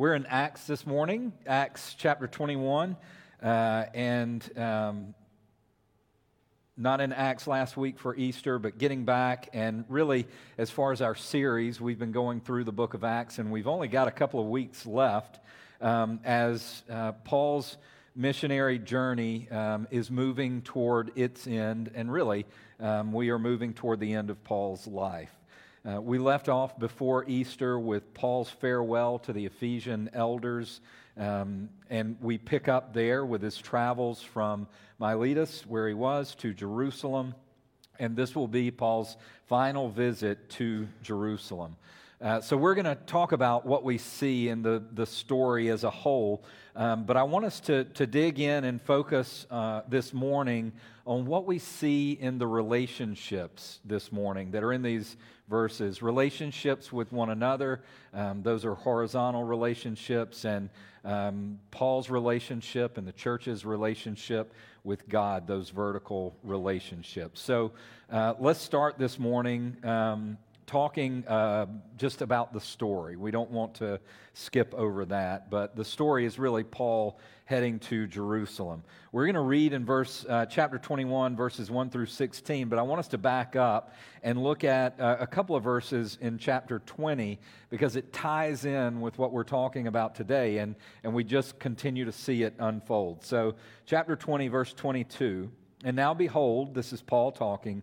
we're in Acts this morning, Acts chapter 21, uh, and um, not in Acts last week for Easter, but getting back. And really, as far as our series, we've been going through the book of Acts, and we've only got a couple of weeks left um, as uh, Paul's missionary journey um, is moving toward its end, and really, um, we are moving toward the end of Paul's life. Uh, we left off before Easter with Paul's farewell to the Ephesian elders, um, and we pick up there with his travels from Miletus, where he was, to Jerusalem, and this will be Paul's final visit to Jerusalem. Uh, so, we're going to talk about what we see in the, the story as a whole, um, but I want us to, to dig in and focus uh, this morning on what we see in the relationships this morning that are in these verses relationships with one another. Um, those are horizontal relationships, and um, Paul's relationship and the church's relationship with God, those vertical relationships. So, uh, let's start this morning um, talking uh, just about the story. We don't want to skip over that, but the story is really Paul heading to Jerusalem. We're going to read in verse uh, chapter 21, verses 1 through 16, but I want us to back up and look at uh, a couple of verses in chapter 20 because it ties in with what we're talking about today, and, and we just continue to see it unfold. So, chapter 20, verse 22. And now behold, this is Paul talking.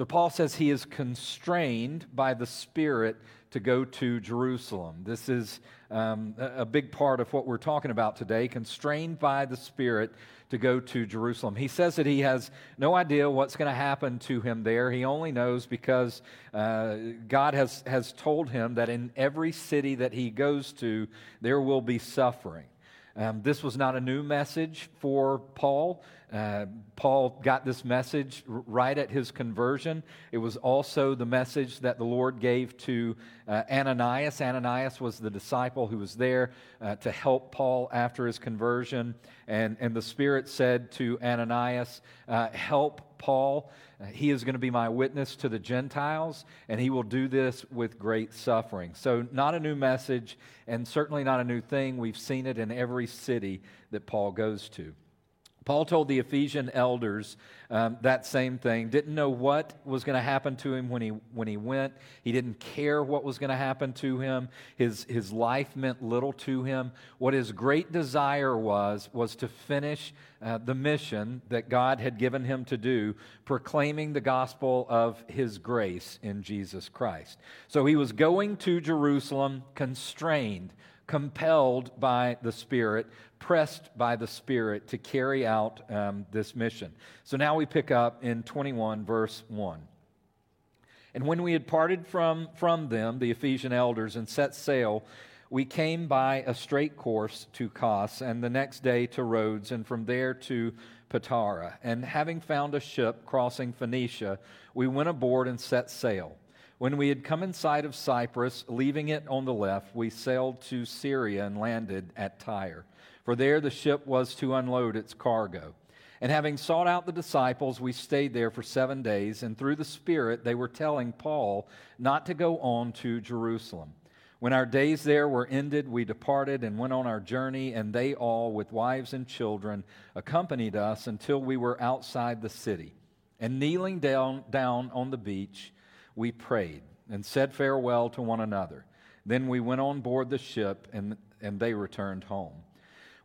So Paul says he is constrained by the Spirit to go to Jerusalem. This is um, a big part of what we're talking about today, constrained by the Spirit to go to Jerusalem. He says that he has no idea what's going to happen to him there. He only knows because uh, God has, has told him that in every city that he goes to, there will be suffering. Um, this was not a new message for Paul. Uh, Paul got this message right at his conversion. It was also the message that the Lord gave to uh, Ananias. Ananias was the disciple who was there uh, to help Paul after his conversion. And, and the Spirit said to Ananias, uh, Help Paul. Uh, he is going to be my witness to the Gentiles, and he will do this with great suffering. So, not a new message, and certainly not a new thing. We've seen it in every city that Paul goes to. Paul told the Ephesian elders um, that same thing. Didn't know what was going to happen to him when he, when he went. He didn't care what was going to happen to him. His, his life meant little to him. What his great desire was, was to finish uh, the mission that God had given him to do, proclaiming the gospel of his grace in Jesus Christ. So he was going to Jerusalem constrained compelled by the Spirit, pressed by the Spirit to carry out um, this mission. So now we pick up in 21, verse 1. And when we had parted from, from them, the Ephesian elders, and set sail, we came by a straight course to Kos, and the next day to Rhodes, and from there to Patara. And having found a ship crossing Phoenicia, we went aboard and set sail. When we had come in sight of Cyprus, leaving it on the left, we sailed to Syria and landed at Tyre. For there the ship was to unload its cargo. And having sought out the disciples, we stayed there for seven days, and through the Spirit they were telling Paul not to go on to Jerusalem. When our days there were ended, we departed and went on our journey, and they all, with wives and children, accompanied us until we were outside the city. And kneeling down, down on the beach, we prayed and said farewell to one another. Then we went on board the ship, and, and they returned home.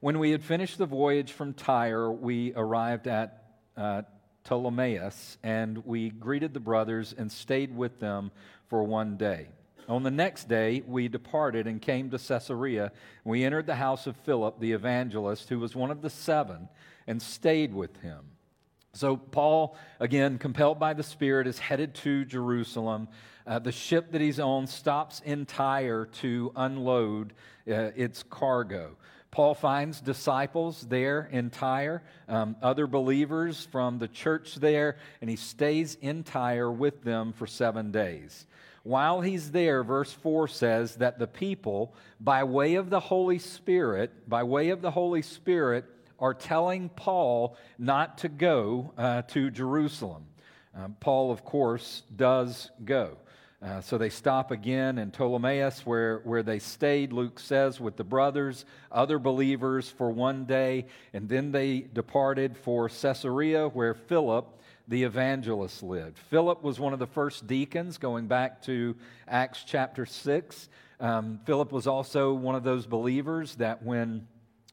When we had finished the voyage from Tyre, we arrived at uh, Ptolemais, and we greeted the brothers and stayed with them for one day. On the next day, we departed and came to Caesarea. We entered the house of Philip the evangelist, who was one of the seven, and stayed with him. So, Paul, again, compelled by the Spirit, is headed to Jerusalem. Uh, the ship that he's on stops in Tyre to unload uh, its cargo. Paul finds disciples there in Tyre, um, other believers from the church there, and he stays in Tyre with them for seven days. While he's there, verse 4 says that the people, by way of the Holy Spirit, by way of the Holy Spirit, are telling Paul not to go uh, to Jerusalem. Um, Paul, of course, does go. Uh, so they stop again in Ptolemais, where, where they stayed, Luke says, with the brothers, other believers for one day, and then they departed for Caesarea, where Philip, the evangelist, lived. Philip was one of the first deacons, going back to Acts chapter 6. Um, Philip was also one of those believers that when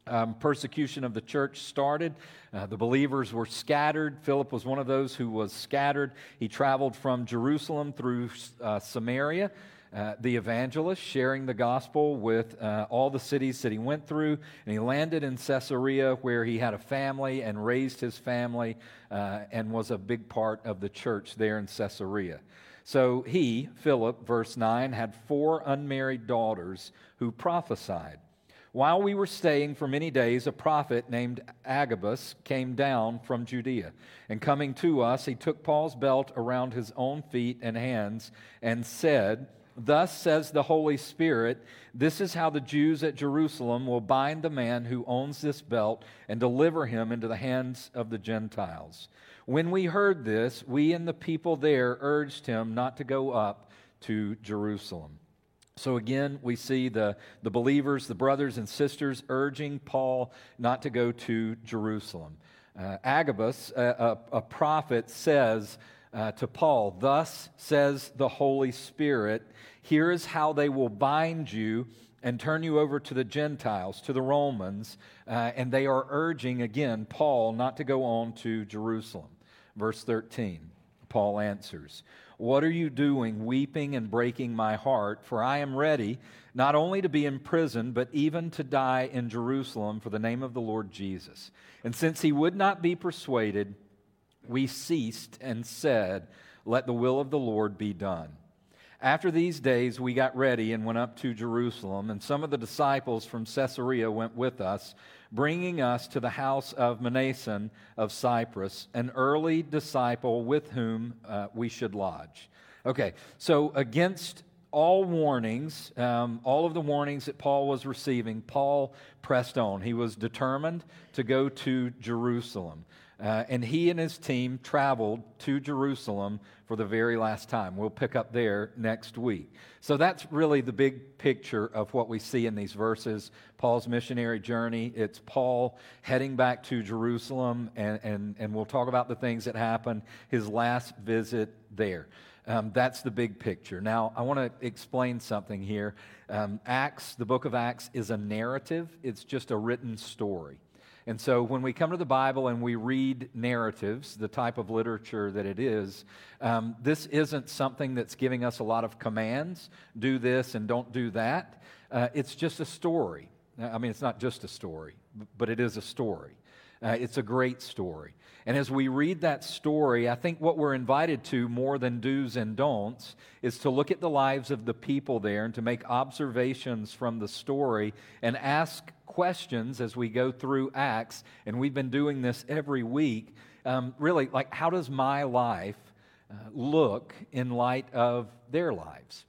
um, persecution of the church started. Uh, the believers were scattered. Philip was one of those who was scattered. He traveled from Jerusalem through uh, Samaria, uh, the evangelist, sharing the gospel with uh, all the cities that he went through. And he landed in Caesarea, where he had a family and raised his family uh, and was a big part of the church there in Caesarea. So he, Philip, verse 9, had four unmarried daughters who prophesied. While we were staying for many days, a prophet named Agabus came down from Judea. And coming to us, he took Paul's belt around his own feet and hands and said, Thus says the Holy Spirit, this is how the Jews at Jerusalem will bind the man who owns this belt and deliver him into the hands of the Gentiles. When we heard this, we and the people there urged him not to go up to Jerusalem. So again, we see the, the believers, the brothers and sisters, urging Paul not to go to Jerusalem. Uh, Agabus, a, a, a, prophet, says uh, to Paul, Thus says the Holy Spirit, here is how they will bind you and turn you over to the Gentiles, to the Romans. Uh, and they are urging, again, Paul not to go on to Jerusalem. Verse 13, Paul answers, what are you doing, weeping and breaking my heart? For I am ready not only to be in prison, but even to die in Jerusalem for the name of the Lord Jesus. And since he would not be persuaded, we ceased and said, Let the will of the Lord be done. After these days, we got ready and went up to Jerusalem, and some of the disciples from Caesarea went with us bringing us to the house of Mnason of Cyprus, an early disciple with whom uh, we should lodge. Okay, so against all warnings, um, all of the warnings that Paul was receiving, Paul pressed on. He was determined to go to Jerusalem. Uh, and he and his team traveled to Jerusalem for the very last time. We'll pick up there next week. So that's really the big picture of what we see in these verses Paul's missionary journey. It's Paul heading back to Jerusalem, and, and, and we'll talk about the things that happened, his last visit there. Um, that's the big picture. Now, I want to explain something here. Um, Acts, the book of Acts, is a narrative, it's just a written story. And so when we come to the Bible and we read narratives, the type of literature that it is, um, this isn't something that's giving us a lot of commands do this and don't do that. Uh, it's just a story. I mean, it's not just a story, but it is a story. Uh, it's a great story. And as we read that story, I think what we're invited to more than do's and don'ts is to look at the lives of the people there and to make observations from the story and ask questions as we go through Acts. And we've been doing this every week. Um, really, like, how does my life uh, look in light of their lives?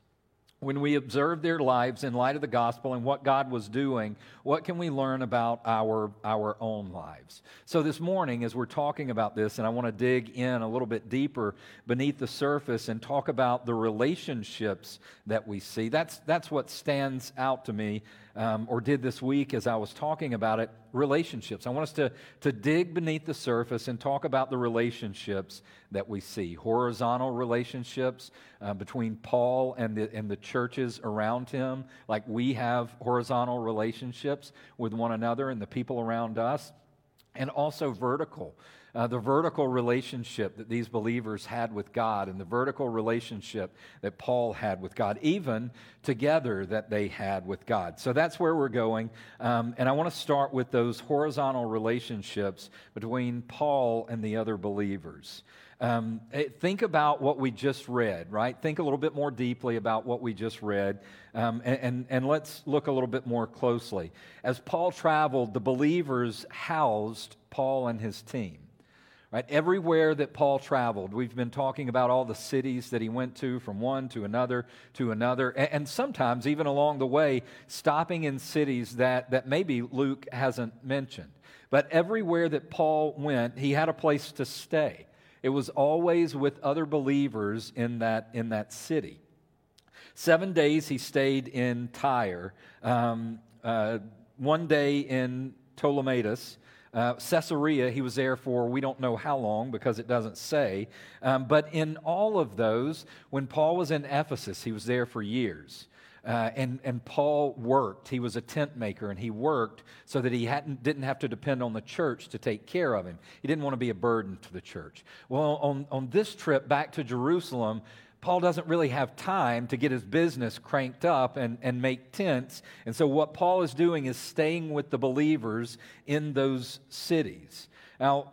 When we observe their lives in light of the gospel and what God was doing, what can we learn about our, our own lives? So, this morning, as we're talking about this, and I want to dig in a little bit deeper beneath the surface and talk about the relationships that we see, that's, that's what stands out to me um, or did this week as I was talking about it relationships. I want us to, to dig beneath the surface and talk about the relationships that we see. Horizontal relationships uh, between Paul and the, and the churches around him, like we have horizontal relationships with one another and the people around us, and also vertical uh, the vertical relationship that these believers had with God and the vertical relationship that Paul had with God, even together that they had with God. So that's where we're going. Um, and I want to start with those horizontal relationships between Paul and the other believers. Um, eh, think about what we just read, right? Think a little bit more deeply about what we just read, um, and, and, and let's look a little bit more closely. As Paul traveled, the believers housed Paul and his team. Right? Everywhere that Paul traveled, we've been talking about all the cities that he went to from one to another to another, and, and sometimes even along the way, stopping in cities that, that maybe Luke hasn't mentioned. But everywhere that Paul went, he had a place to stay. It was always with other believers in that, in that city. Seven days he stayed in Tyre, um, uh, one day in Ptolemais, uh, Caesarea, he was there for we don't know how long because it doesn't say. Um, but in all of those, when Paul was in Ephesus, he was there for years. Uh, and, and Paul worked. He was a tent maker, and he worked so that he hadn't, didn't have to depend on the church to take care of him. He didn't want to be a burden to the church. Well, on, on this trip back to Jerusalem, Paul doesn't really have time to get his business cranked up and, and make tents. And so, what Paul is doing is staying with the believers in those cities. Now,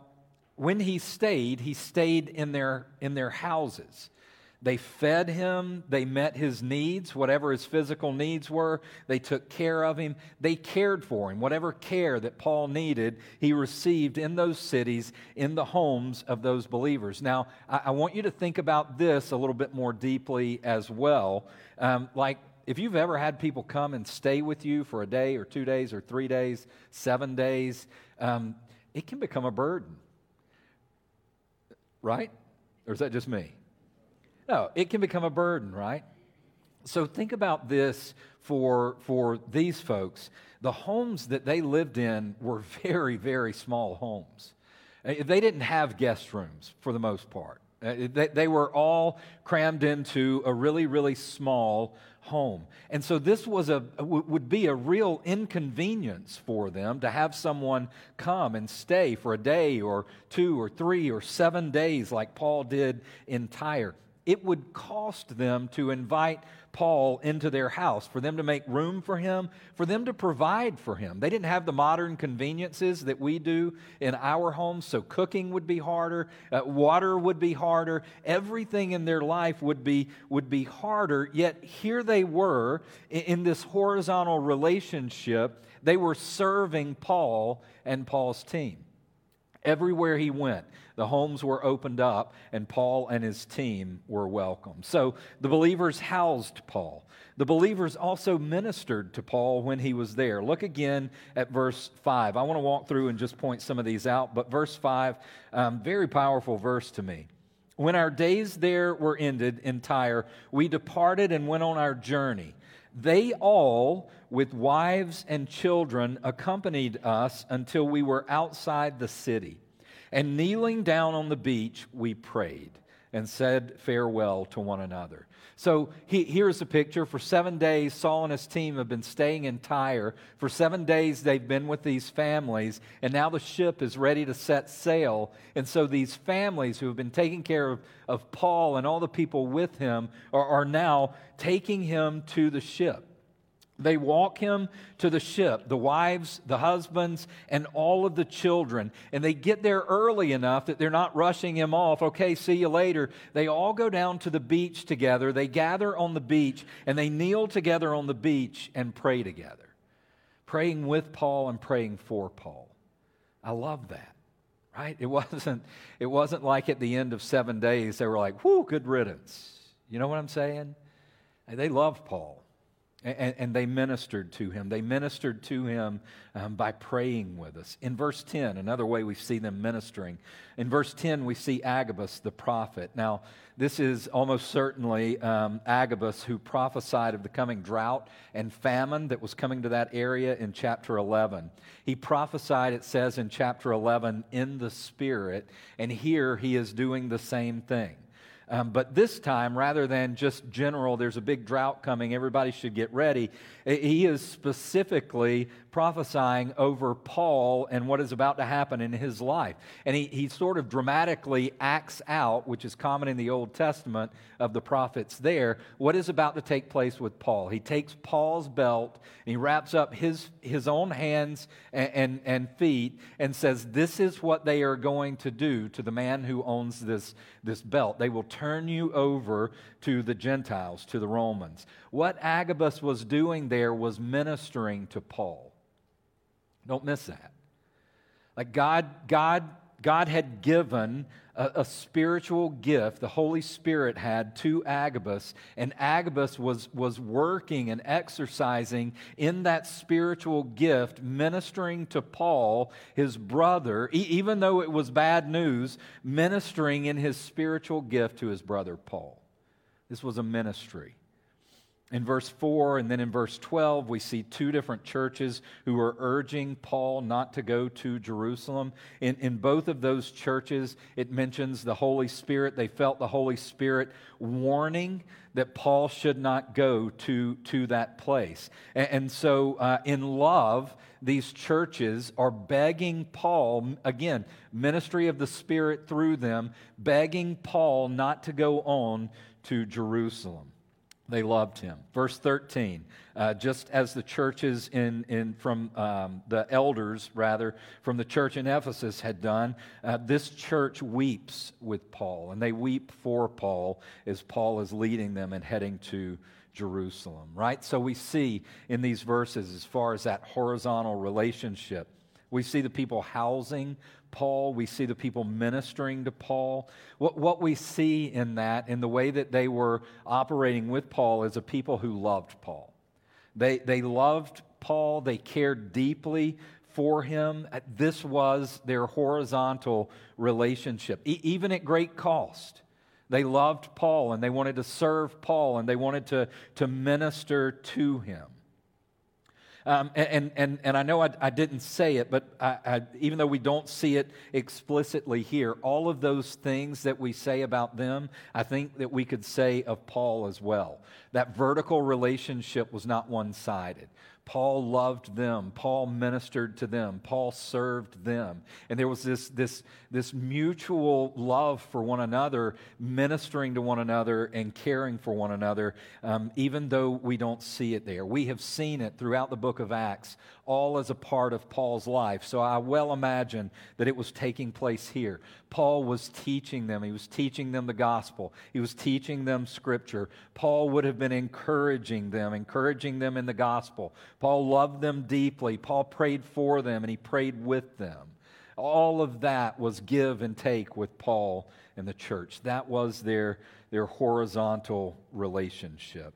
when he stayed, he stayed in their, in their houses. They fed him. They met his needs, whatever his physical needs were. They took care of him. They cared for him. Whatever care that Paul needed, he received in those cities, in the homes of those believers. Now, I, I want you to think about this a little bit more deeply as well. Um, like, if you've ever had people come and stay with you for a day or two days or three days, seven days, um, it can become a burden. Right? Or is that just me? No, it can become a burden, right? So think about this for, for these folks. The homes that they lived in were very, very small homes. Uh, they didn't have guest rooms for the most part. They, they were all crammed into a really, really small home. And so this was a, would be a real inconvenience for them to have someone come and stay for a day or two or three or seven days like Paul did in Tyre it would cost them to invite Paul into their house, for them to make room for him, for them to provide for him. They didn't have the modern conveniences that we do in our homes, so cooking would be harder, uh, water would be harder, everything in their life would be, would be harder. Yet here they were in, in this horizontal relationship. They were serving Paul and Paul's team. Everywhere he went, the homes were opened up, and Paul and his team were welcome. So the believers housed Paul. The believers also ministered to Paul when he was there. Look again at verse 5. I want to walk through and just point some of these out, but verse 5, um, very powerful verse to me. When our days there were ended in Tyre, we departed and went on our journey. They all, with wives and children, accompanied us until we were outside the city. And kneeling down on the beach, we prayed and said farewell to one another. So he, here's the picture. For seven days, Saul and his team have been staying in Tyre. For seven days, they've been with these families, and now the ship is ready to set sail. And so these families who have been taking care of, of Paul and all the people with him are, are now taking him to the ship. They walk him to the ship, the wives, the husbands, and all of the children. And they get there early enough that they're not rushing him off. Okay, see you later. They all go down to the beach together. They gather on the beach and they kneel together on the beach and pray together, praying with Paul and praying for Paul. I love that. Right? It wasn't, it wasn't like at the end of seven days they were like, whoo, good riddance. You know what I'm saying? They loved Paul. And, and, they ministered to him. They ministered to him um, by praying with us. In verse 10, another way we see them ministering. In verse 10, we see Agabus the prophet. Now, this is almost certainly um, Agabus who prophesied of the coming drought and famine that was coming to that area in chapter 11. He prophesied, it says in chapter 11, in the Spirit, and here he is doing the same thing. Um, but this time, rather than just general, there's a big drought coming, everybody should get ready, he is specifically prophesying over Paul and what is about to happen in his life. And he, he sort of dramatically acts out, which is common in the Old Testament of the prophets there, what is about to take place with Paul. He takes Paul's belt and he wraps up his, his own hands and, and, and feet and says, This is what they are going to do to the man who owns this, this belt. They will turn you over to the Gentiles, to the Romans. What Agabus was doing there was ministering to Paul. Don't miss that. Like God, God, God had given a, a, spiritual gift the Holy Spirit had to Agabus, and Agabus was, was working and exercising in that spiritual gift, ministering to Paul, his brother, e- even though it was bad news, ministering in his spiritual gift to his brother Paul. This was a ministry. In verse 4 and then in verse 12, we see two different churches who are urging Paul not to go to Jerusalem. In, in both of those churches, it mentions the Holy Spirit. They felt the Holy Spirit warning that Paul should not go to, to that place. And, and so, uh, in love, these churches are begging Paul, again, ministry of the Spirit through them, begging Paul not to go on to Jerusalem they loved him. Verse 13, uh, just as the churches in, in from um, the elders, rather, from the church in Ephesus had done, uh, this church weeps with Paul, and they weep for Paul as Paul is leading them and heading to Jerusalem, right? So we see in these verses, as far as that horizontal relationship, we see the people housing Paul. We see the people ministering to Paul. What, what we see in that, in the way that they were operating with Paul, is a people who loved Paul. They, they loved Paul, they cared deeply for him. This was their horizontal relationship, e- even at great cost. They loved Paul and they wanted to serve Paul and they wanted to, to minister to him. Um, and, and, and I know I, I didn't say it, but I, I, even though we don't see it explicitly here, all of those things that we say about them, I think that we could say of Paul as well. That vertical relationship was not one sided. Paul loved them. Paul ministered to them. Paul served them. And there was this, this, this mutual love for one another, ministering to one another and caring for one another, um, even though we don't see it there. We have seen it throughout the book of Acts all as a part of Paul's life. So I well imagine that it was taking place here. Paul was teaching them, he was teaching them the gospel, he was teaching them scripture. Paul would have been encouraging them, encouraging them in the gospel. Paul loved them deeply. Paul prayed for them and he prayed with them. All of that was give and take with Paul and the church. That was their, their horizontal relationship.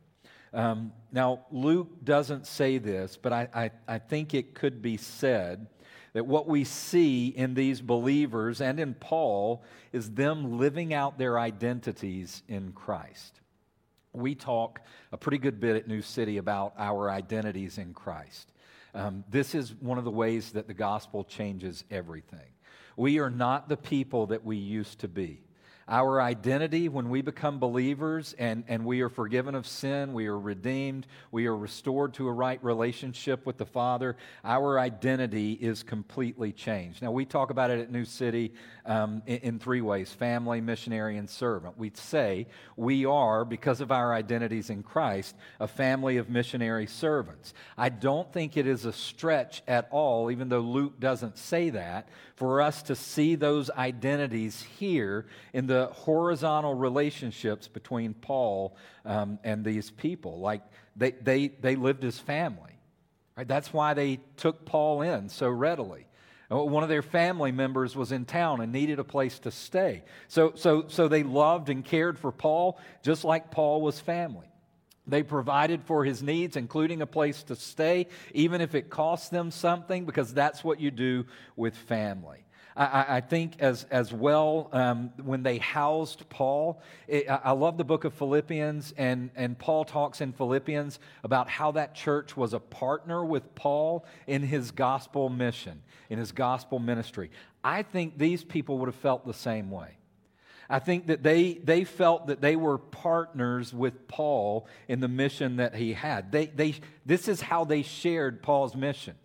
Um, now, Luke doesn't say this, but I, I, I think it could be said that what we see in these believers and in Paul is them living out their identities in Christ. We talk a pretty good bit at New City about our identities in Christ. Um, this is one of the ways that the gospel changes everything. We are not the people that we used to be. Our identity when we become believers and, and we are forgiven of sin, we are redeemed, we are restored to a right relationship with the Father, our identity is completely changed. Now, we talk about it at New City um, in, in three ways family, missionary, and servant. We say we are, because of our identities in Christ, a family of missionary servants. I don't think it is a stretch at all, even though Luke doesn't say that, for us to see those identities here in the horizontal relationships between Paul um, and these people. Like they, they, they lived as family. Right? That's why they took Paul in so readily. Uh, one of their family members was in town and needed a place to stay. So, so, so they loved and cared for Paul just like Paul was family. They provided for his needs, including a place to stay, even if it cost them something, because that's what you do with family. I, I think as, as well, um, when they housed Paul, it, I love the book of Philippians, and, and Paul talks in Philippians about how that church was a partner with Paul in his gospel mission, in his gospel ministry. I think these people would have felt the same way. I think that they, they felt that they were partners with Paul in the mission that he had. They, they, this is how they shared Paul's mission.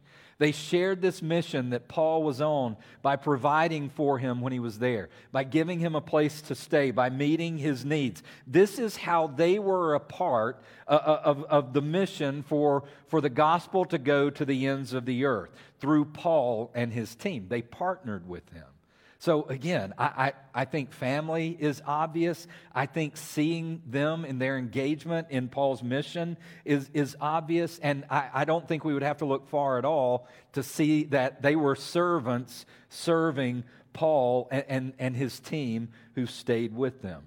They shared this mission that Paul was on by providing for him when he was there, by giving him a place to stay, by meeting his needs. This is how they were a part uh, uh, of, of the mission for, for the gospel to go to the ends of the earth through Paul and his team. They partnered with him. So, again, I, I, I, think family is obvious. I think seeing them in their engagement in Paul's mission is, is obvious. And I, I don't think we would have to look far at all to see that they were servants serving Paul and, and, and his team who stayed with them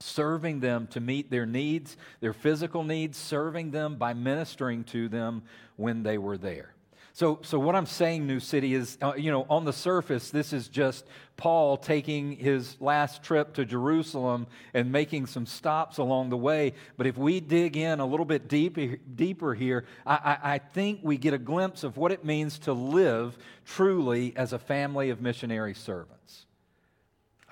serving them to meet their needs, their physical needs, serving them by ministering to them when they were there. So, so what I'm saying, New City, is, uh, you know, on the surface, this is just Paul taking his last trip to Jerusalem and making some stops along the way. But if we dig in a little bit deeper, deeper here, I, I, I think we get a glimpse of what it means to live truly as a family of missionary servants.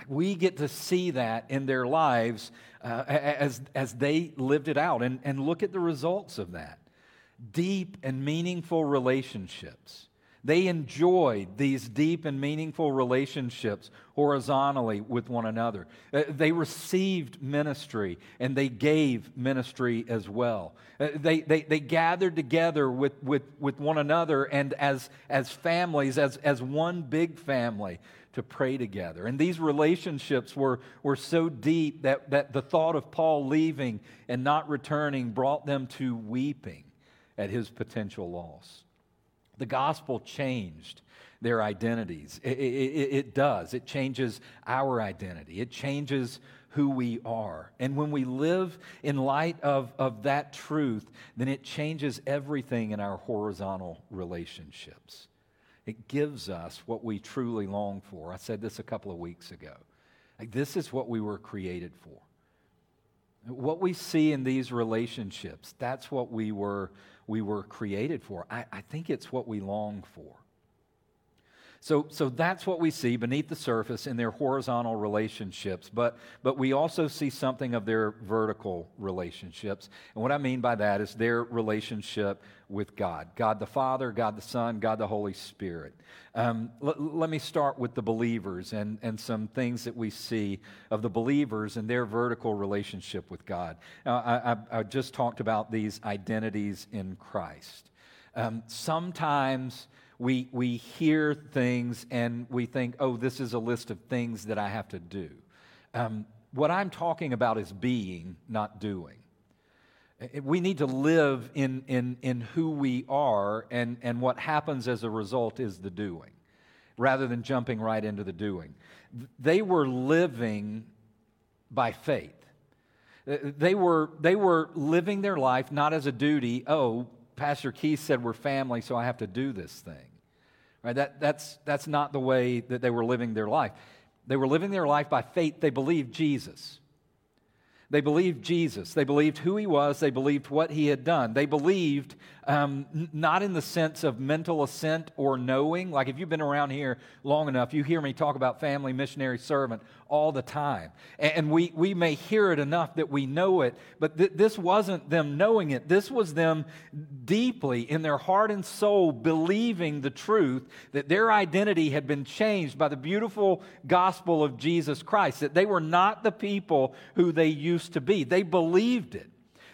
We get to see that in their lives uh, as, as they lived it out and, and look at the results of that deep and meaningful relationships. They enjoyed these deep and meaningful relationships horizontally with one another. Uh, they received ministry and they gave ministry as well. Uh, they, they, they gathered together with, with, with one another and as, as families, as, as one big family, to pray together. And these relationships were, were so deep that, that the thought of Paul leaving and not returning brought them to weeping at his potential loss. The gospel changed their identities. It, it, it, does. It changes our identity. It changes who we are. And when we live in light of, of that truth, then it changes everything in our horizontal relationships. It gives us what we truly long for. I said this a couple of weeks ago. Like, this is what we were created for. What we see in these relationships, that's what we were we were created for. I, I think it's what we long for. So, so that's what we see beneath the surface in their horizontal relationships, but, but we also see something of their vertical relationships. And what I mean by that is their relationship with God God the Father, God the Son, God the Holy Spirit. Um, l- let me start with the believers and, and some things that we see of the believers and their vertical relationship with God. I, I, I just talked about these identities in Christ. Um, sometimes we, we hear things and we think, oh, this is a list of things that I have to do. Um, what I'm talking about is being, not doing. Eh, we need to live in, in, in who we are, and, and what happens as a result is the doing, rather than jumping right into the doing. They were living by faith. Eh, they were, they were living their life not as a duty, oh, Pastor Keith said we're family, so I have to do this thing. Right? That, that's, that's not the way that they were living their life. They were living their life by faith. They believed Jesus. They believed Jesus. They believed who he was. They believed what he had done. They believed um, not in the sense of mental assent or knowing. Like if you've been around here long enough, you hear me talk about family missionary servant all the time. And we, we may hear it enough that we know it, but th- this wasn't them knowing it. This was them deeply in their heart and soul believing the truth that their identity had been changed by the beautiful gospel of Jesus Christ, that they were not the people who they used to be. They believed it.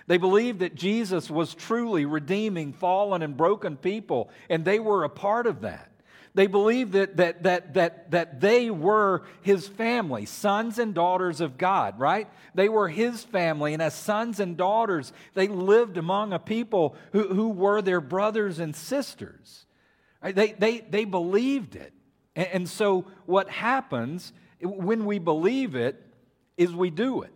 They believed that Jesus was truly redeeming fallen and broken people, and they were a part of that. They believed that, that, that, that, that they were his family, sons and daughters of God, right? They were his family, and as sons and daughters, they lived among a people who, who were their brothers and sisters. They, they, they believed it. And, and so, what happens when we believe it is we do it.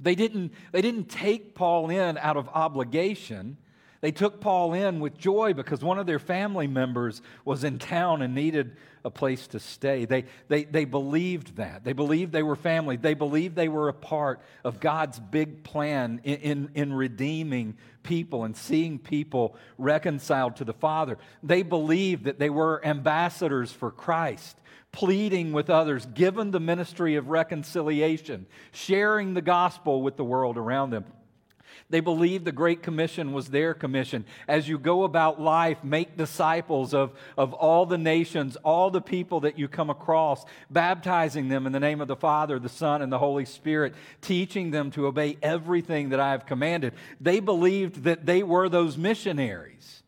They didn't, they didn't take Paul in out of obligation. They took Paul in with joy because one of their family members was in town and needed a place to stay. They, they, they believed that. They believed they were family. They believed they were a part of God's big plan in, in, in redeeming people and seeing people reconciled to the Father. They believed that they were ambassadors for Christ pleading with others, given the ministry of reconciliation, sharing the gospel with the world around them. They believed the Great Commission was their commission. As you go about life, make disciples of, of all the nations, all the people that you come across, baptizing them in the name of the Father, the Son, and the Holy Spirit, teaching them to obey everything that I have commanded. They believed that they were those missionaries.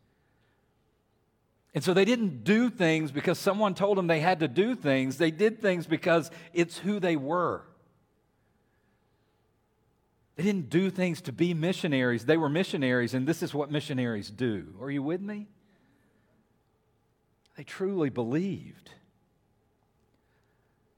And so they didn't do things because someone told them they had to do things. They did things because it's who they were. They didn't do things to be missionaries. They were missionaries, and this is what missionaries do. Are you with me? They truly believed.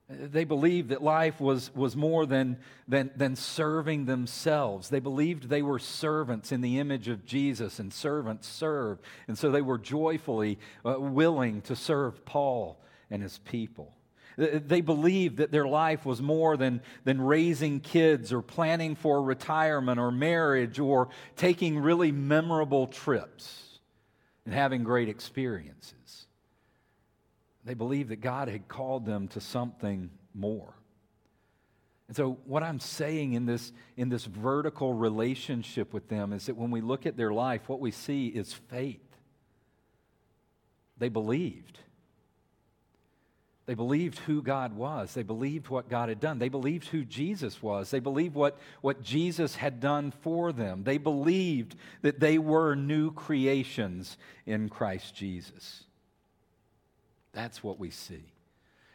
They believed that life was, was more than, than, than serving themselves. They believed they were servants in the image of Jesus, and servants serve. And so they were joyfully uh, willing to serve Paul and his people. They believed that their life was more than, than raising kids or planning for retirement or marriage or taking really memorable trips and having great experiences. They believed that God had called them to something more. And so, what I'm saying in this, in this vertical relationship with them is that when we look at their life, what we see is faith. They believed. They believed who God was. They believed what God had done. They believed who Jesus was. They believed what, what Jesus had done for them. They believed that they were new creations in Christ Jesus. That's what we see.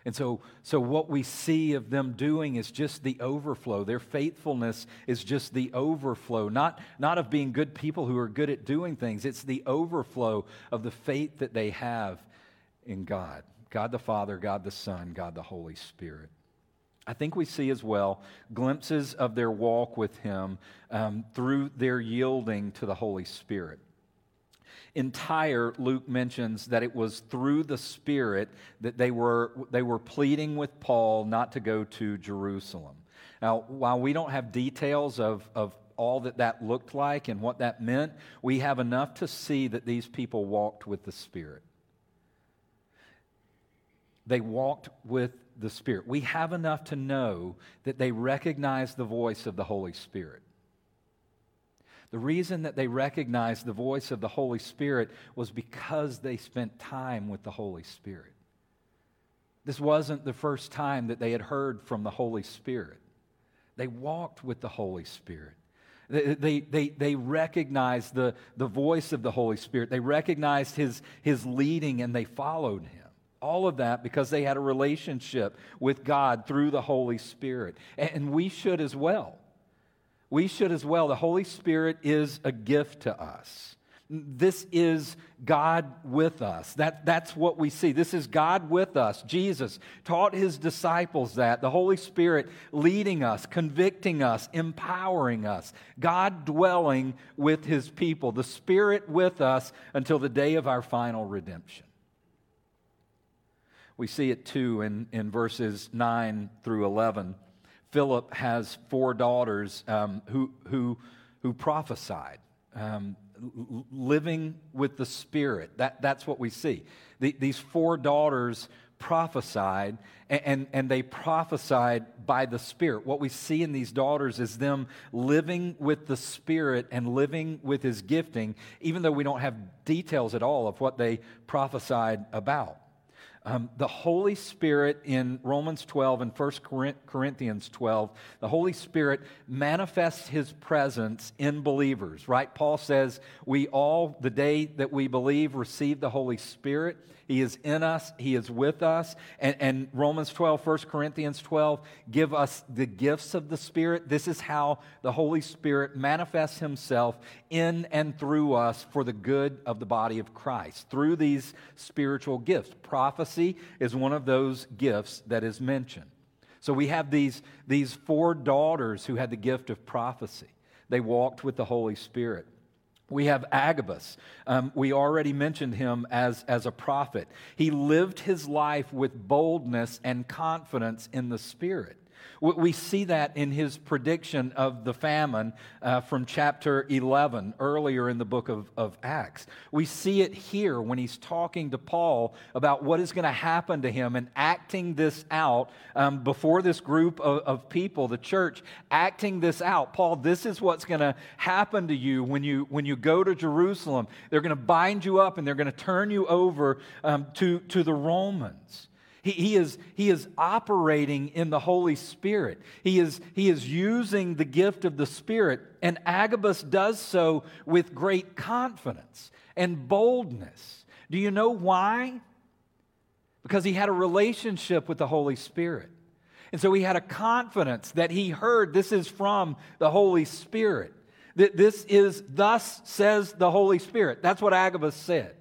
And so, so what we see of them doing is just the overflow. Their faithfulness is just the overflow, not, not of being good people who are good at doing things. It's the overflow of the faith that they have in God. God the Father, God the Son, God the Holy Spirit. I think we see as well glimpses of their walk with Him um, through their yielding to the Holy Spirit. In Tyre Luke mentions that it was through the Spirit that they were, they were pleading with Paul not to go to Jerusalem. Now, while we don't have details of, of all that that looked like and what that meant, we have enough to see that these people walked with the Spirit. They walked with the Spirit. We have enough to know that they recognized the voice of the Holy Spirit. The reason that they recognized the voice of the Holy Spirit was because they spent time with the Holy Spirit. This wasn't the first time that they had heard from the Holy Spirit. They walked with the Holy Spirit. They, they, they, they recognized the, the voice of the Holy Spirit. They recognized his, his leading and they followed him. All of that because they had a relationship with God through the Holy Spirit. And we should as well. We should as well. The Holy Spirit is a gift to us. This is God with us. That, that's what we see. This is God with us. Jesus taught his disciples that. The Holy Spirit leading us, convicting us, empowering us. God dwelling with his people. The Spirit with us until the day of our final redemption. We see it too in, in verses 9 through 11. Philip has four daughters um, who, who, who prophesied, um, living with the Spirit. That, that's what we see. The, these four daughters prophesied, and, and, and, they prophesied by the Spirit. What we see in these daughters is them living with the Spirit and living with His gifting, even though we don't have details at all of what they prophesied about. Um, the Holy Spirit in Romans 12 and 1 Corinthians 12, the Holy Spirit manifests his presence in believers, right? Paul says, We all, the day that we believe, receive the Holy Spirit. He is in us, He is with us. And, and, Romans 12, 1 Corinthians 12 give us the gifts of the Spirit. This is how the Holy Spirit manifests Himself in and through us for the good of the body of Christ through these spiritual gifts. Prophecy is one of those gifts that is mentioned. So we have these, these four daughters who had the gift of prophecy. They walked with the Holy Spirit. We have Agabus. Um, we already mentioned him as, as a prophet. He lived his life with boldness and confidence in the Spirit. We see that in his prediction of the famine uh, from chapter 11, earlier in the book of, of Acts. We see it here when he's talking to Paul about what is going to happen to him and acting this out um, before this group of, of people, the church, acting this out. Paul, this is what's going to happen to you when you, when you go to Jerusalem. They're going to bind you up and they're going to turn you over um, to, to the Romans. He, he, is, he is operating in the Holy Spirit. He is, he is using the gift of the Spirit, and Agabus does so with great confidence and boldness. Do you know why? Because he had a relationship with the Holy Spirit. And so he had a confidence that he heard this is from the Holy Spirit. That this is, thus says the Holy Spirit. That's what Agabus said.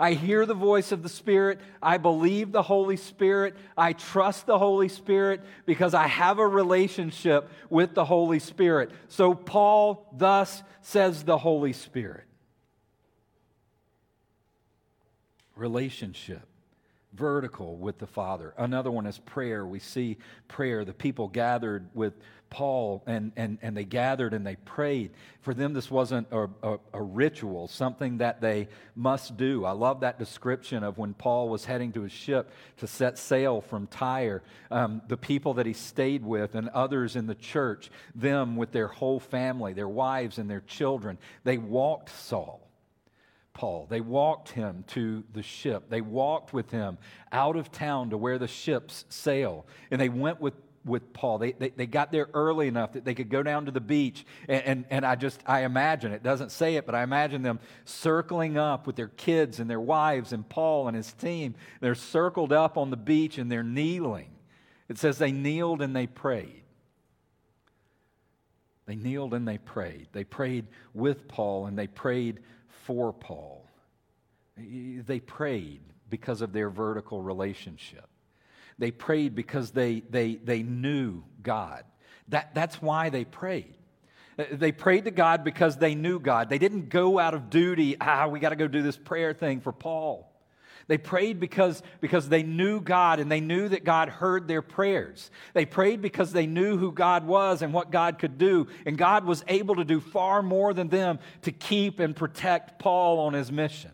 I hear the voice of the Spirit. I believe the Holy Spirit. I trust the Holy Spirit because I have a relationship with the Holy Spirit. So, Paul thus says the Holy Spirit. Relationship vertical with the Father. Another one is prayer. We see prayer. The people gathered with Paul and, and, and they gathered and they prayed. For them, this wasn't a, a, a, ritual, something that they must do. I love that description of when Paul was heading to his ship to set sail from Tyre. Um, the people that he stayed with and others in the church, them with their whole family, their wives and their children, they walked Saul. Paul. They walked him to the ship. They walked with him out of town to where the ships sail. And they went with with Paul. They, they, they, got there early enough that they could go down to the beach. And, and, and, I just, I imagine, it doesn't say it, but I imagine them circling up with their kids and their wives and Paul and his team. They're circled up on the beach and they're kneeling. It says they kneeled and they prayed. They kneeled and they prayed. They prayed with Paul and they prayed for Paul. They prayed because of their vertical relationship. They prayed because they, they, they knew God. That, that's why they prayed. They prayed to God because they knew God. They didn't go out of duty, ah, we got to go do this prayer thing for Paul. They prayed because, because they knew God and they knew that God heard their prayers. They prayed because they knew who God was and what God could do. And God was able to do far more than them to keep and protect Paul on his mission.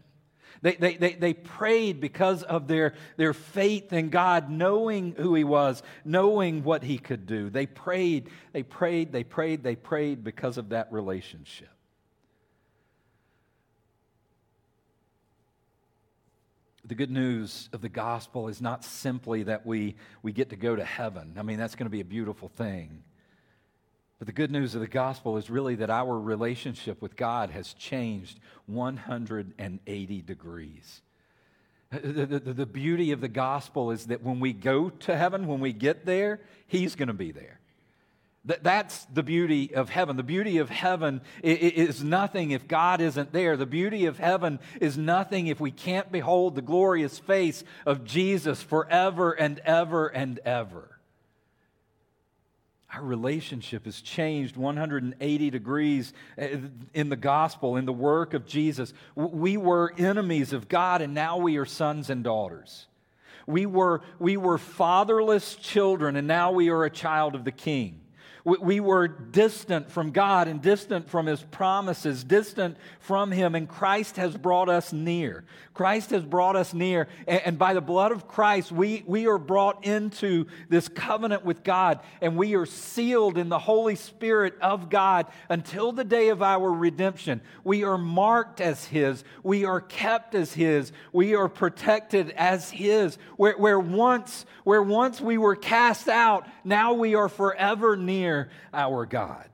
They, they, they, they prayed because of their, their faith in God, knowing who He was, knowing what He could do. They prayed, they prayed, they prayed, they prayed because of that relationship. the good news of the gospel is not simply that we, we get to go to heaven. I mean, that's going to be a beautiful thing. But the good news of the gospel is really that our relationship with God has changed 180 degrees. The, the, the, beauty of the gospel is that when we go to heaven, when we get there, He's going to be there. That's the beauty of heaven. The beauty of heaven is nothing if God isn't there. The beauty of heaven is nothing if we can't behold the glorious face of Jesus forever and ever and ever. Our relationship has changed 180 degrees eh, in the gospel, in the work of Jesus. We were enemies of God, and now we are sons and daughters. We were, we were fatherless children, and now we are a child of the King. We were distant from God and distant from His promises, distant from Him, and Christ has brought us near. Christ has brought us near, and by the blood of Christ, we, we are brought into this covenant with God, and we are sealed in the Holy Spirit of God until the day of our redemption. We are marked as His, we are kept as His, we are protected as His. Where, where, once, where once we were cast out, now we are forever near our God.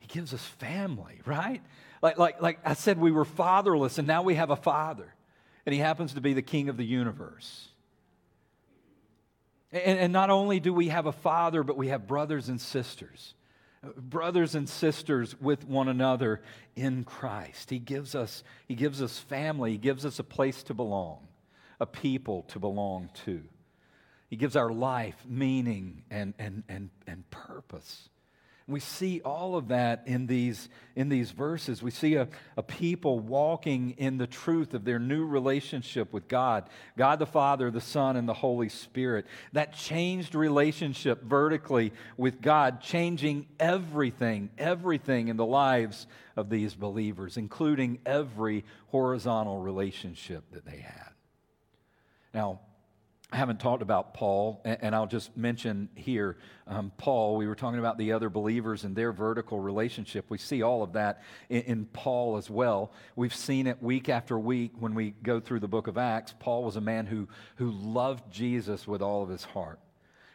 He gives us family, right? Like, like, like I said, we were fatherless, and now we have a father, and he happens to be the king of the universe. And, and not only do we have a father, but we have brothers and sisters brothers and sisters with one another in Christ. He gives us he gives us family, he gives us a place to belong, a people to belong to. He gives our life meaning and, and, and, and purpose. We see all of that in these, in these verses. We see a, a people walking in the truth of their new relationship with God God the Father, the Son, and the Holy Spirit. That changed relationship vertically with God, changing everything, everything in the lives of these believers, including every horizontal relationship that they had. Now, I haven't talked about Paul, and I'll just mention here um, Paul. We were talking about the other believers and their vertical relationship. We see all of that in, in, Paul as well. We've seen it week after week when we go through the book of Acts. Paul was a man who, who loved Jesus with all of his heart.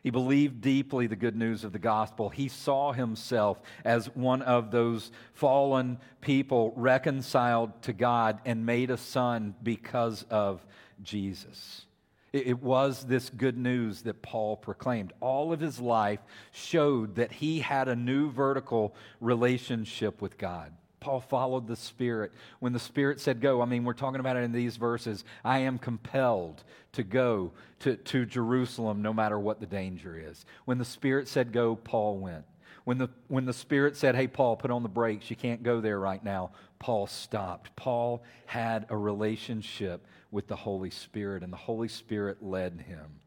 He believed deeply the good news of the gospel. He saw himself as one of those fallen people reconciled to God and made a son because of Jesus. It was this good news that Paul proclaimed. All of his life showed that he had a new vertical relationship with God. Paul followed the Spirit. When the Spirit said go, I mean, we're talking about it in these verses. I am compelled to go to, to Jerusalem no matter what the danger is. When the Spirit said go, Paul went. When the, when the Spirit said, hey, Paul, put on the brakes, you can't go there right now, Paul stopped. Paul had a relationship with the Holy Spirit, and the Holy Spirit led him.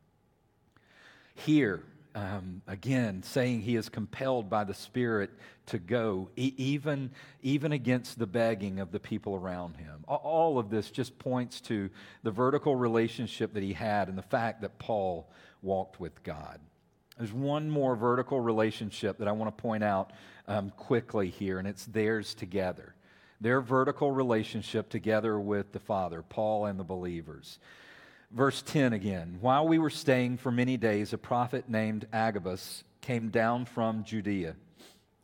Here, um, again, saying he is compelled by the Spirit to go, e- even, even against the begging of the people around him. All of this just points to the vertical relationship that he had and the fact that Paul walked with God. There's one more vertical relationship that I want to point out um, quickly here, and it's theirs together their vertical relationship together with the Father, Paul and the believers. Verse 10 again. While we were staying for many days, a prophet named Agabus came down from Judea.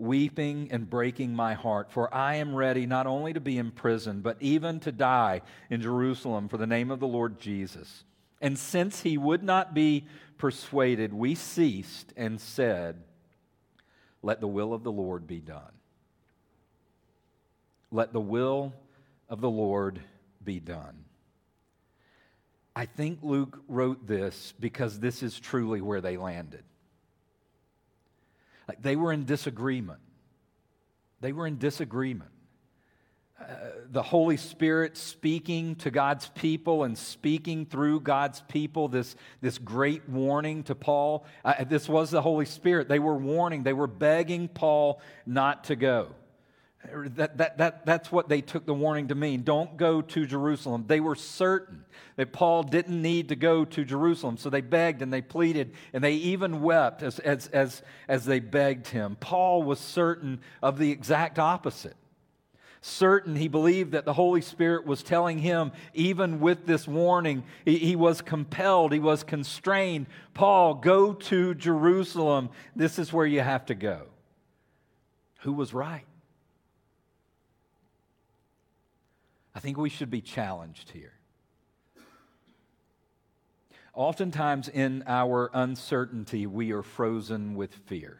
Weeping and breaking my heart, for I am ready not only to be imprisoned, but even to die in Jerusalem for the name of the Lord Jesus. And since he would not be persuaded, we ceased and said, Let the will of the Lord be done. Let the will of the Lord be done. I think Luke wrote this because this is truly where they landed. Like they were in disagreement. They were in disagreement. Uh, the Holy Spirit speaking to God's people and speaking through God's people, this, this great warning to Paul. Uh, this was the Holy Spirit. They were warning, they were begging Paul not to go. That, that, that, that's what they took the warning to mean. Don't go to Jerusalem. They were certain that Paul didn't need to go to Jerusalem. So they begged and they pleaded and they even wept as, as, as, as they begged him. Paul was certain of the exact opposite. Certain he believed that the Holy Spirit was telling him, even with this warning, he, he was compelled, he was constrained. Paul, go to Jerusalem. This is where you have to go. Who was right? I think we should be challenged here. Oftentimes, in our uncertainty, we are frozen with fear,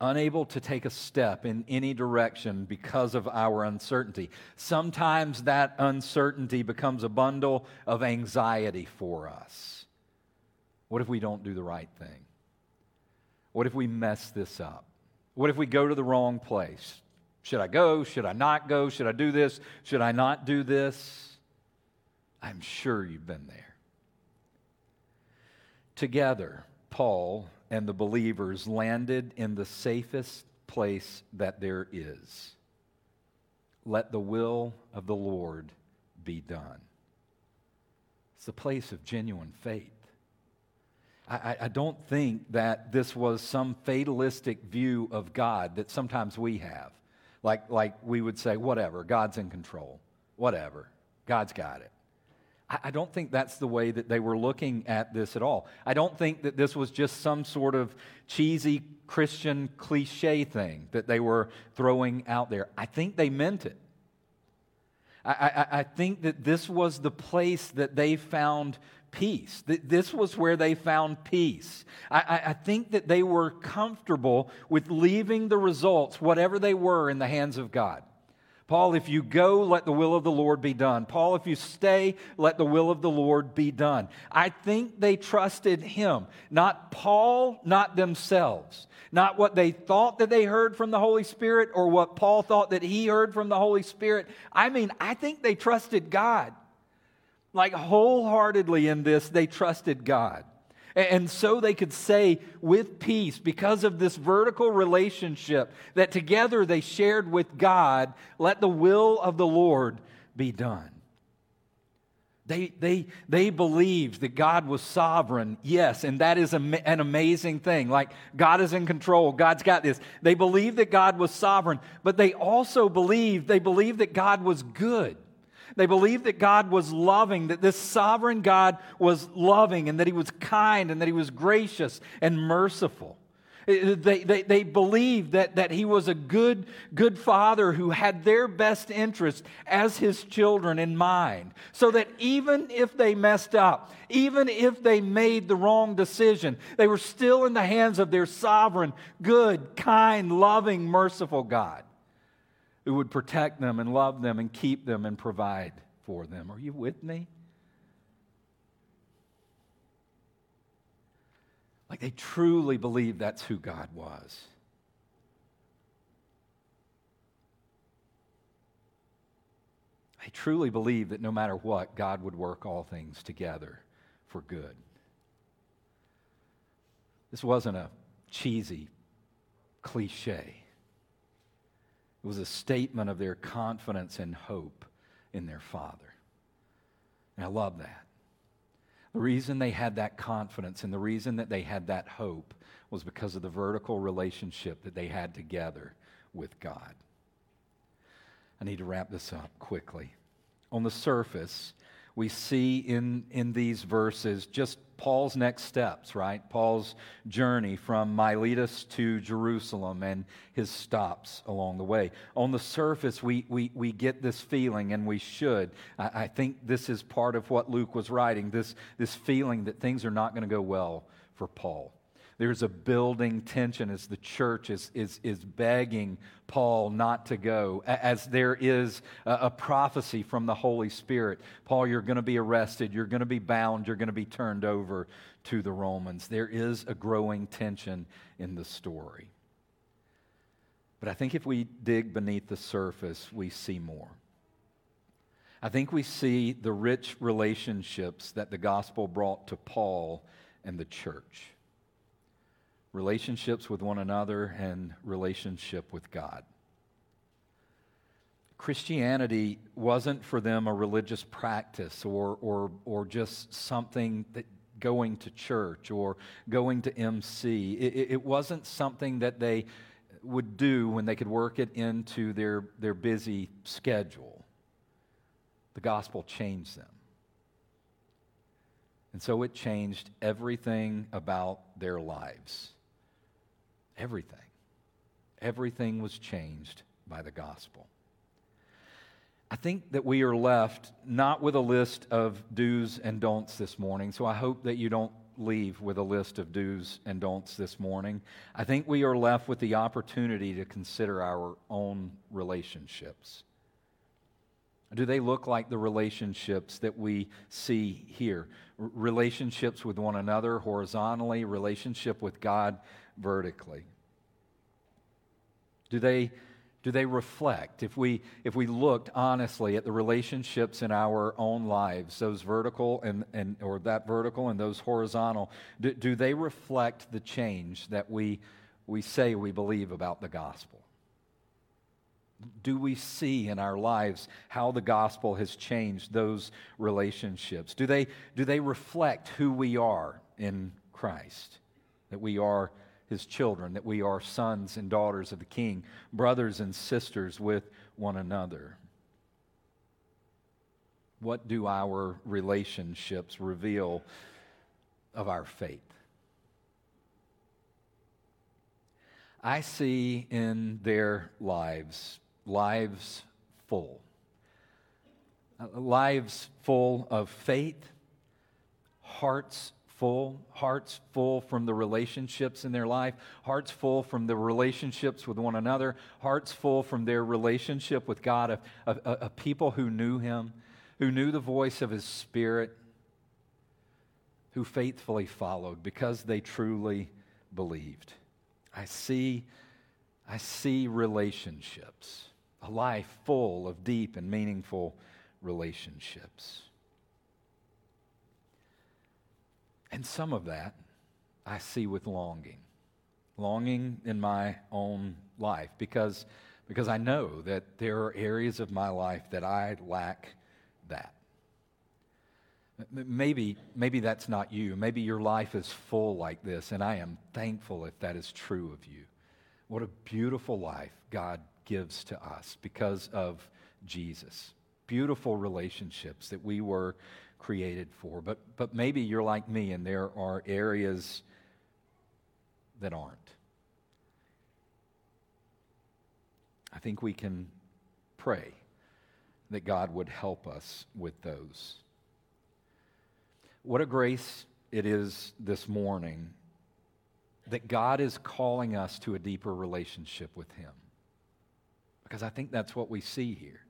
unable to take a step in any direction because of our uncertainty. Sometimes that uncertainty becomes a bundle of anxiety for us. What if we don't do the right thing? What if we mess this up? What if we go to the wrong place? Should I go? Should I not go? Should I do this? Should I not do this? I'm sure you've been there. Together, Paul and the believers landed in the safest place that there is. Let the will of the Lord be done. It's a place of genuine faith. I, I, don't think that this was some fatalistic view of God that sometimes we have. Like, like we would say, whatever, God's in control. Whatever, God's got it. I, I don't think that's the way that they were looking at this at all. I don't think that this was just some sort of cheesy Christian cliche thing that they were throwing out there. I think they meant it. I, I, I think that this was the place that they found peace. This was where they found peace. I, I, think that they were comfortable with leaving the results, whatever they were, in the hands of God. Paul, if you go, let the will of the Lord be done. Paul, if you stay, let the will of the Lord be done. I think they trusted him, not Paul, not themselves, not what they thought that they heard from the Holy Spirit or what Paul thought that he heard from the Holy Spirit. I mean, I think they trusted God. Like wholeheartedly in this, they trusted God. And so they could say with peace, because of this vertical relationship that together they shared with God, let the will of the Lord be done. They, they, they believed that God was sovereign, yes, and that is an amazing thing. Like, God is in control, God's got this. They believed that God was sovereign, but they also believed, they believed that God was good. They believed that God was loving, that this sovereign God was loving, and that He was kind, and that He was gracious and merciful. They, they, they believed that, that he was a good, good father who had their best interest as his children in mind. So that even if they messed up, even if they made the wrong decision, they were still in the hands of their sovereign, good, kind, loving, merciful God who would protect them and love them and keep them and provide for them. Are you with me? Like they truly believe that's who God was. They truly believe that no matter what, God would work all things together for good. This wasn't a cheesy cliche. It was a statement of their confidence and hope in their Father. And I love that. The reason they had that confidence and the reason that they had that hope was because of the vertical relationship that they had together with God. I need to wrap this up quickly. On the surface, we see in, in these verses just Paul's next steps, right? Paul's journey from Miletus to Jerusalem and his stops along the way. On the surface, we, we, we get this feeling, and we should. I, I think this is part of what Luke was writing this, this feeling that things are not going to go well for Paul. There's a building tension as the church is, is, is begging Paul not to go, as there is a, a prophecy from the Holy Spirit. Paul, you're going to be arrested, you're going to be bound, you're going to be turned over to the Romans. There is a growing tension in the story. But I think if we dig beneath the surface, we see more. I think we see the rich relationships that the gospel brought to Paul and the church relationships with one another, and relationship with God. Christianity wasn't for them a religious practice or, or, or just something that going to church or going to MC. It, it wasn't something that they would do when they could work it into their, their busy schedule. The gospel changed them. And so it changed everything about their lives. Everything. Everything was changed by the gospel. I think that we are left not with a list of do's and don'ts this morning, so I hope that you don't leave with a list of do's and don'ts this morning. I think we are left with the opportunity to consider our own relationships. Do they look like the relationships that we see here? Relationships with one another horizontally, relationship with God vertically? Do they, do they reflect? If we, if we looked honestly at the relationships in our own lives, those vertical and, and or that vertical and those horizontal, do, do they reflect the change that we, we say we believe about the gospel? Do we see in our lives how the gospel has changed those relationships? Do they, do they reflect who we are in Christ? That we are his children, that we are sons and daughters of the King, brothers and sisters with one another. What do our relationships reveal of our faith? I see in their lives, lives full, uh, lives full of faith, hearts full, hearts full from the relationships in their life, hearts full from the relationships with one another, hearts full from their relationship with God, of, of, of people who knew Him, who knew the voice of His Spirit, who faithfully followed because they truly believed. I see, I see relationships, a life full of deep and meaningful relationships. And some of that I see with longing. Longing in my own life because, because I know that there are areas of my life that I lack that. Maybe, maybe that's not you. Maybe your life is full like this, and I am thankful if that is true of you. What a beautiful life God gives to us because of Jesus. Beautiful relationships that we were created for. But, but maybe you're like me and there are areas that aren't. I think we can pray that God would help us with those. What a grace it is this morning that God is calling us to a deeper relationship with Him. Because I think that's what we see here.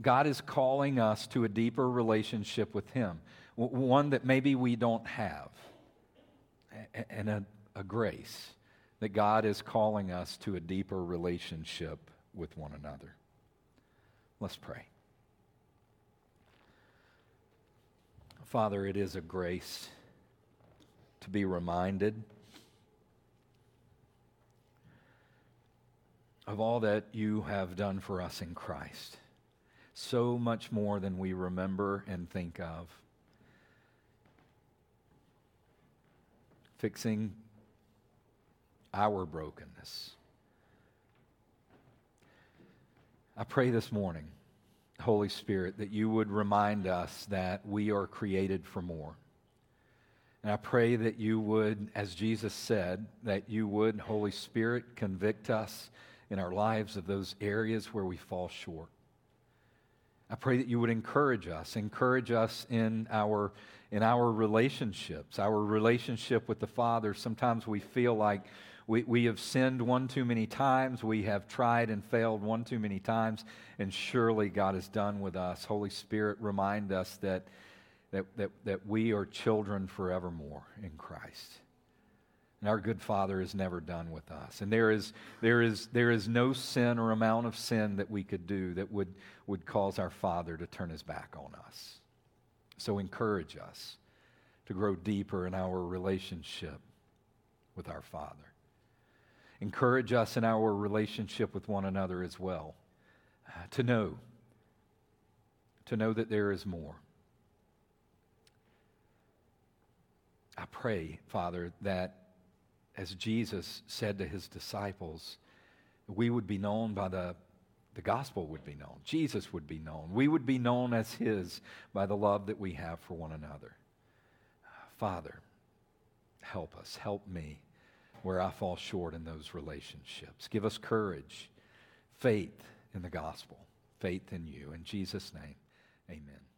God is calling us to a deeper relationship with Him, one that maybe we don't have, and a, a grace that God is calling us to a deeper relationship with one another. Let's pray. Father, it is a grace to be reminded of all that you have done for us in Christ so much more than we remember and think of. Fixing our brokenness. I pray this morning, Holy Spirit, that you would remind us that we are created for more. And I pray that you would, as Jesus said, that you would, Holy Spirit, convict us in our lives of those areas where we fall short. I pray that you would encourage us, encourage us in our, in our relationships, our relationship with the Father. Sometimes we feel like we, we have sinned one too many times, we have tried and failed one too many times, and surely God is done with us. Holy Spirit, remind us that, that, that, that we are children forevermore in Christ. And our good Father is never done with us. And there is, there, is, there is no sin or amount of sin that we could do that would, would cause our Father to turn his back on us. So encourage us to grow deeper in our relationship with our Father. Encourage us in our relationship with one another as well. Uh, to know, to know that there is more. I pray, Father, that as Jesus said to his disciples, we would be known by the, the gospel would be known. Jesus would be known. We would be known as his by the love that we have for one another. Father, help us, help me where I fall short in those relationships. Give us courage, faith in the gospel, faith in you. In Jesus' name, amen.